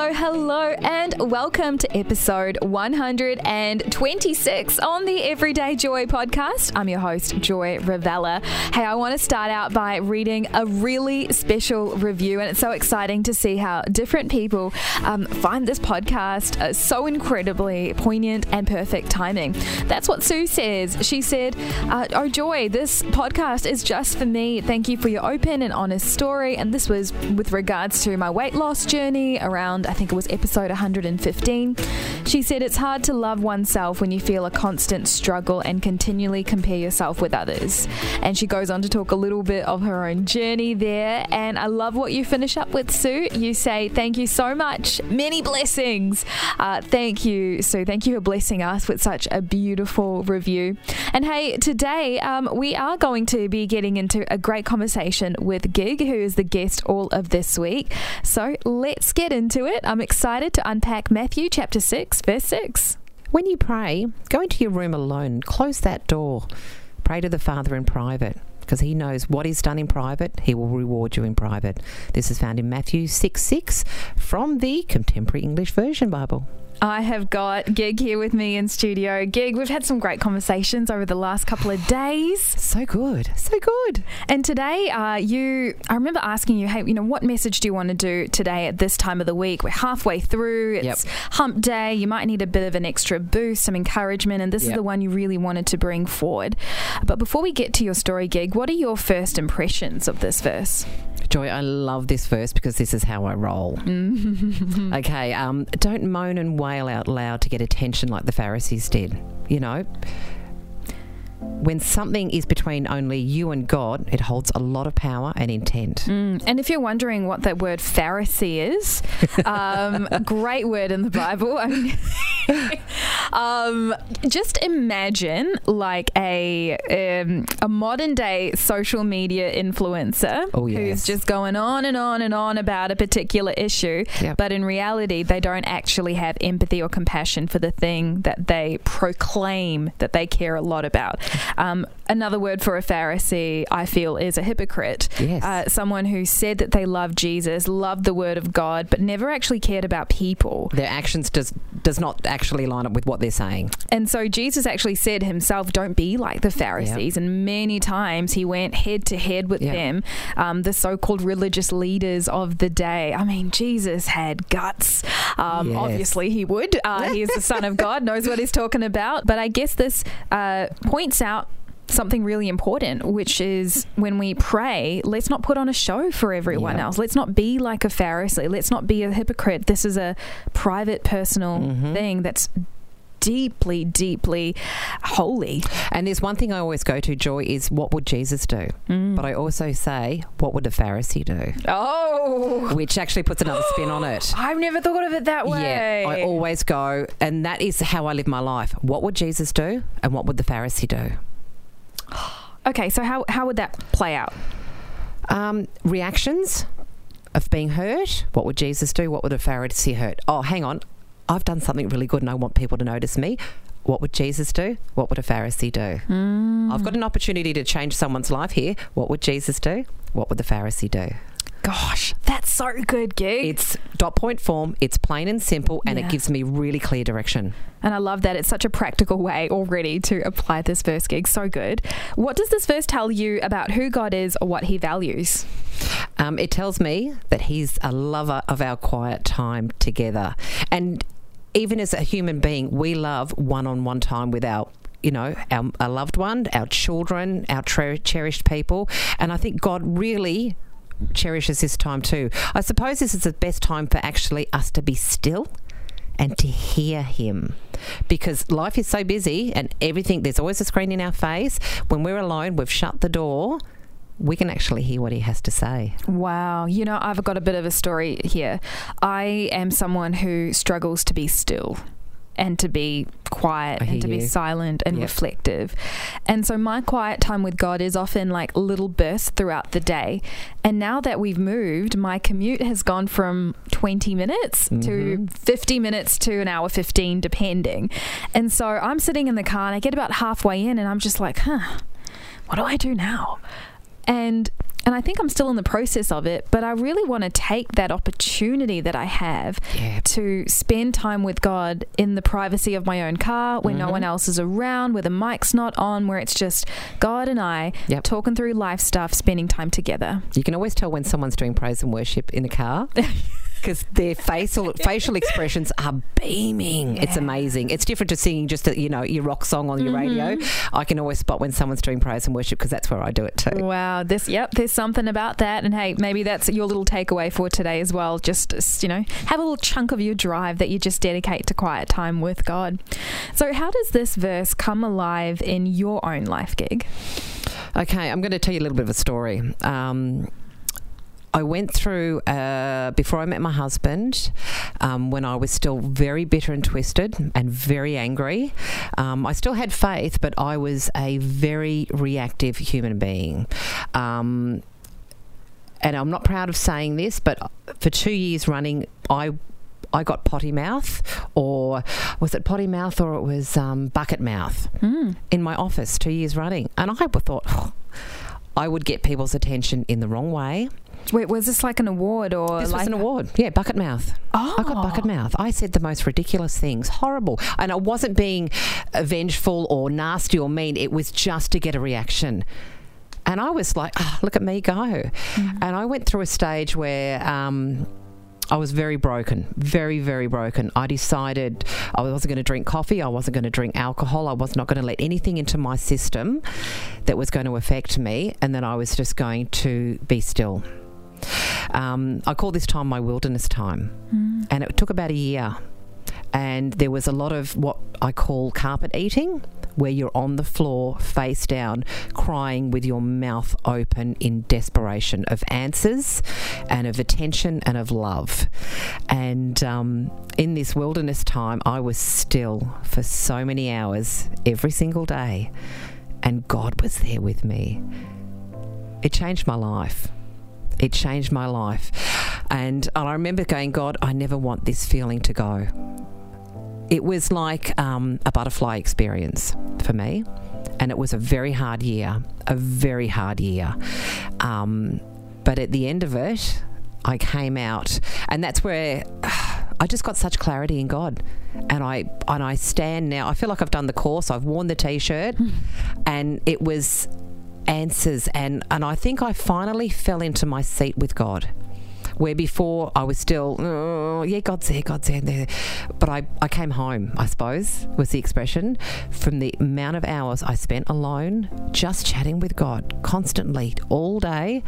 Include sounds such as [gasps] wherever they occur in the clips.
Hello, hello, and welcome to episode 126 on the Everyday Joy podcast. I'm your host, Joy Ravella. Hey, I want to start out by reading a really special review, and it's so exciting to see how different people um, find this podcast uh, so incredibly poignant and perfect timing. That's what Sue says. She said, uh, Oh, Joy, this podcast is just for me. Thank you for your open and honest story. And this was with regards to my weight loss journey around, I think it was episode 115. She said, It's hard to love oneself when you feel a constant struggle and continually compare yourself with others. And she goes on to talk a little bit of her own journey there. And I love what you finish up with, Sue. You say, Thank you so much. Many blessings. Uh, thank you, Sue. Thank you for blessing us with such a beautiful review. And hey, today um, we are going to be getting into a great conversation with Gig, who is the guest all of this week. So let's get into it. I'm excited to unpack Matthew chapter 6, verse 6. When you pray, go into your room alone, close that door, pray to the Father in private. Because he knows what is done in private, he will reward you in private. This is found in Matthew 6 6 from the Contemporary English Version Bible. I have got Gig here with me in studio. Gig, we've had some great conversations over the last couple of days. [gasps] So good, so good. And today, uh, you, I remember asking you, hey, you know, what message do you want to do today at this time of the week? We're halfway through. It's Yep. hump day. You might need a bit of an extra boost, some encouragement, and this is the one you really wanted to bring forward. But before we get to your story, Gig, what are your first impressions of this verse? Joy, I love this verse because this is how I roll. [laughs] okay, um, don't moan and wail out loud to get attention like the Pharisees did. You know, when something is between only you and God, it holds a lot of power and intent. Mm, And if you're wondering what that word Pharisee is, um, [laughs] great word in the Bible. I mean, [laughs] um, just imagine like a um, a modern day social media influencer Oh, who's just going on and on and on about a particular issue, Yep. but in reality, they don't actually have empathy or compassion for the thing that they proclaim that they care a lot about. Um, another word for a Pharisee, I feel, is a hypocrite Yes. uh, someone who said that they loved Jesus, loved the Word of God, but never actually cared about people. Their actions does does not actually line up with what they're saying. And so Jesus actually said himself, "Don't be like the Pharisees." And many times he went head to head with Yeah. them, um, the so-called religious leaders of the day. I mean, Jesus had guts. Um, Yes. Obviously, he would. Uh, is the Son of God, [laughs] knows what he's talking about. But I guess this uh, points out something really important, which is when we pray, let's not put on a show for everyone Yeah. else. Let's not be like a Pharisee. Let's not be a hypocrite. This is a private, personal Mhm. thing that's deeply, deeply holy. And there's one thing I always go to, Joy, is what would Jesus do? Mm. But I also say, what would the Pharisee do? Oh, Which actually puts another spin on it. [gasps] I've never thought of it that way. Yeah, I always go, and that is how I live my life. What would Jesus do, and what would the Pharisee do? [sighs] okay, so how, how would that play out? Um, reactions of being hurt. What would Jesus do? What would a Pharisee hurt? Oh, hang on, I've done something really good, and I want people to notice me. What would Jesus do? What would a Pharisee do? Mm. I've got an opportunity to change someone's life here. What would Jesus do? What would the Pharisee do? Gosh, that's so good, gig. It's dot point form, it's plain and simple, and Yeah. it gives me really clear direction. And I love that. It's such a practical way already to apply this verse gig. So good. What does this verse tell you about who God is or what he values? Um, it tells me that he's a lover of our quiet time together. And even as a human being, we love one on one time with our you know, our, our loved one, our children, our tre- cherished people. And I think God really cherishes this time too. I suppose this is the best time for actually us to be still and to hear him because life is so busy and everything there's always a screen in our face when we're alone we've shut the door we can actually hear what he has to say Wow. You know, I've got a bit of a story here. I am someone who struggles to be still and to be quiet I and to be you. silent and Yep. reflective. And so my quiet time with God is often like little bursts throughout the day. And now that we've moved, my commute has gone from 20 minutes to Mhm. 50 minutes to an hour 15 depending. And so I'm sitting in the car and I get about halfway in and I'm just like, "Huh. What do I do now?" And and I think I'm still in the process of it, but I really want to take that opportunity that I have Yeah. to spend time with God in the privacy of my own car when no mm-hmm. one else is around, where the mic's not on, where it's just God and I Yep. talking through life stuff, spending time together. You can always tell when someone's doing praise and worship in a car. [laughs] Because their facial [laughs] facial expressions are beaming. It's amazing. It's different to singing just a, you know your rock song on your radio. Mm-hmm. I can always spot when someone's doing praise and worship because that's where I do it too. Wow, this yep, there's something about that, and hey, maybe that's your little takeaway for today as well. Just you know, have a little chunk of your drive that you just dedicate to quiet time with God. So, how does this verse come alive in your own life gig? Okay, I'm going to tell you a little bit of a story. Um, I went through uh, before I met my husband um, when I was still very bitter and twisted and very angry. Um, I still had faith, but I was a very reactive human being. Um, and I'm not proud of saying this, but for two years running, I I got potty mouth, or was it potty mouth, or it was um, bucket mouth Mm. in my office two years running. And I thought "Oh, I would get people's attention in the wrong way. Wait, was this like an award or This like was an award. Yeah, bucket mouth. Oh, I got bucket mouth. I said the most ridiculous things, horrible. And I wasn't being vengeful or nasty or mean. It was just to get a reaction. And I was like, oh, look at me go. Mm-hmm. And I went through a stage where. Um, I was very broken, very, very broken. I decided I wasn't going to drink coffee. I wasn't going to drink alcohol. I was not going to let anything into my system that was going to affect me. And then I was just going to be still. Um, I call this time my wilderness time. Mm. And it took about a year. And there was a lot of what I call carpet eating, where you're on the floor, face down, crying with your mouth open in desperation of answers and of attention and of love. And um, in this wilderness time, I was still for so many hours every single day. And God was there with me. It changed my life. It changed my life. And I remember going, God, I never want this feeling to go. It was like um, a butterfly experience for me. And it was a very hard year, a very hard year. Um, but at the end of it, I came out, and that's where [sighs] I just got such clarity in God. And I and I stand now. I feel like I've done the course. I've worn the t-shirt, [laughs] and it was answers. And and I think I finally fell into my seat with God where before I was still, oh, yeah, God's there, God's there, there. But I, I came home, I suppose, was the expression, from the amount of hours I spent alone, just chatting with God constantly, all day.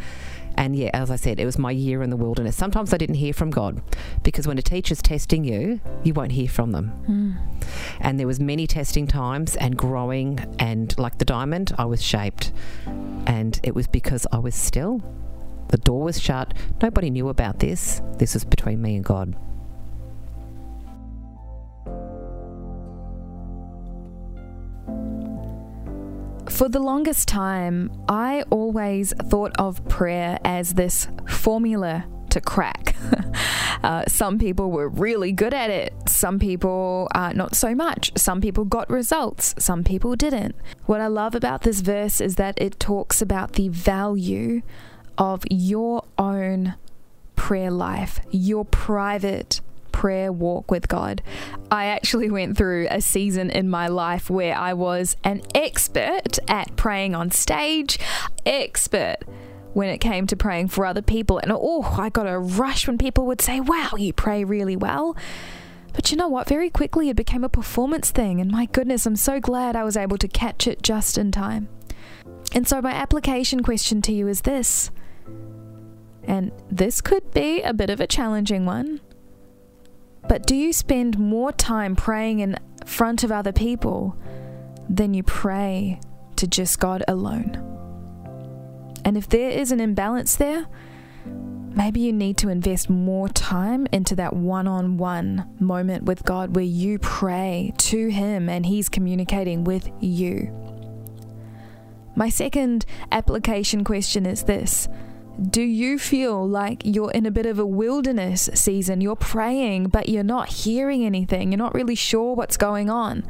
And yeah, as I said, it was my year in the wilderness. Sometimes I didn't hear from God because when a teacher's testing you, you won't hear from them. Mm. And there was many testing times and growing and like the diamond, I was shaped. And it was because I was still. The door was shut. Nobody knew about this. This was between me and God. For the longest time, I always thought of prayer as this formula to crack. [laughs] uh, some people were really good at it, some people uh, not so much. Some people got results, some people didn't. What I love about this verse is that it talks about the value of your own prayer life, your private prayer walk with God. I actually [laughs] went through a season in my life where I was an expert at praying on stage, expert when it came to praying for other people. And oh, I got a rush when people would say, Wow, you pray really well. But you know what? Very quickly it became a performance thing. And my goodness, I'm so glad I was able to catch it just in time. And so, my application question to you is this. And this could be a bit of a challenging one. But do you spend more time praying in front of other people than you pray to just God alone? And if there is an imbalance there, maybe you need to invest more time into that one on one moment with God where you pray to Him and He's communicating with you. My second application question is this Do you feel like you're in a bit of a wilderness season? You're praying, but you're not hearing anything. You're not really sure what's going on.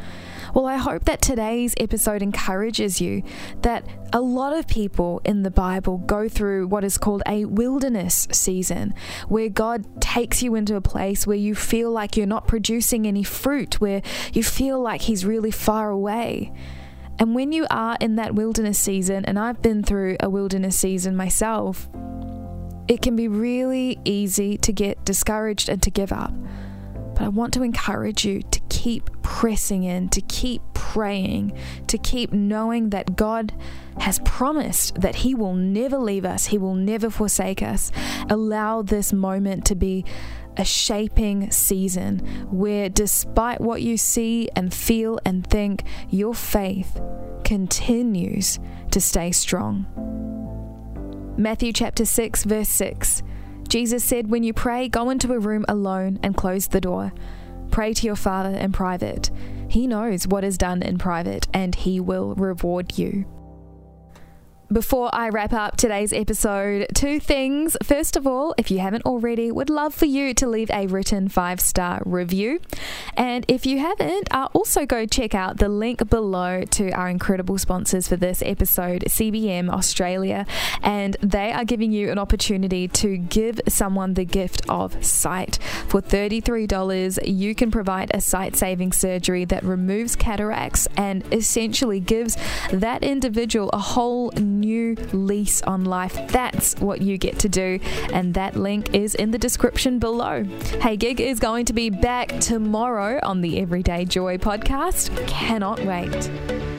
Well, I hope that today's episode encourages you that a lot of people in the Bible go through what is called a wilderness season, where God takes you into a place where you feel like you're not producing any fruit, where you feel like He's really far away. And when you are in that wilderness season, and I've been through a wilderness season myself, it can be really easy to get discouraged and to give up. But I want to encourage you to keep pressing in, to keep praying, to keep knowing that God has promised that He will never leave us, He will never forsake us. Allow this moment to be a shaping season where, despite what you see and feel and think, your faith continues to stay strong. Matthew chapter 6, verse 6. Jesus said, When you pray, go into a room alone and close the door. Pray to your Father in private. He knows what is done in private, and He will reward you. Before I wrap up today's episode, two things. First of all, if you haven't already, would love for you to leave a written five star review. And if you haven't, uh, also go check out the link below to our incredible sponsors for this episode, CBM Australia. And they are giving you an opportunity to give someone the gift of sight. For $33, you can provide a sight saving surgery that removes cataracts and essentially gives that individual a whole new lease on life. That's what you get to do, and that link is in the description below. Hey, Gig is going to be back tomorrow on the Everyday Joy podcast. Cannot wait.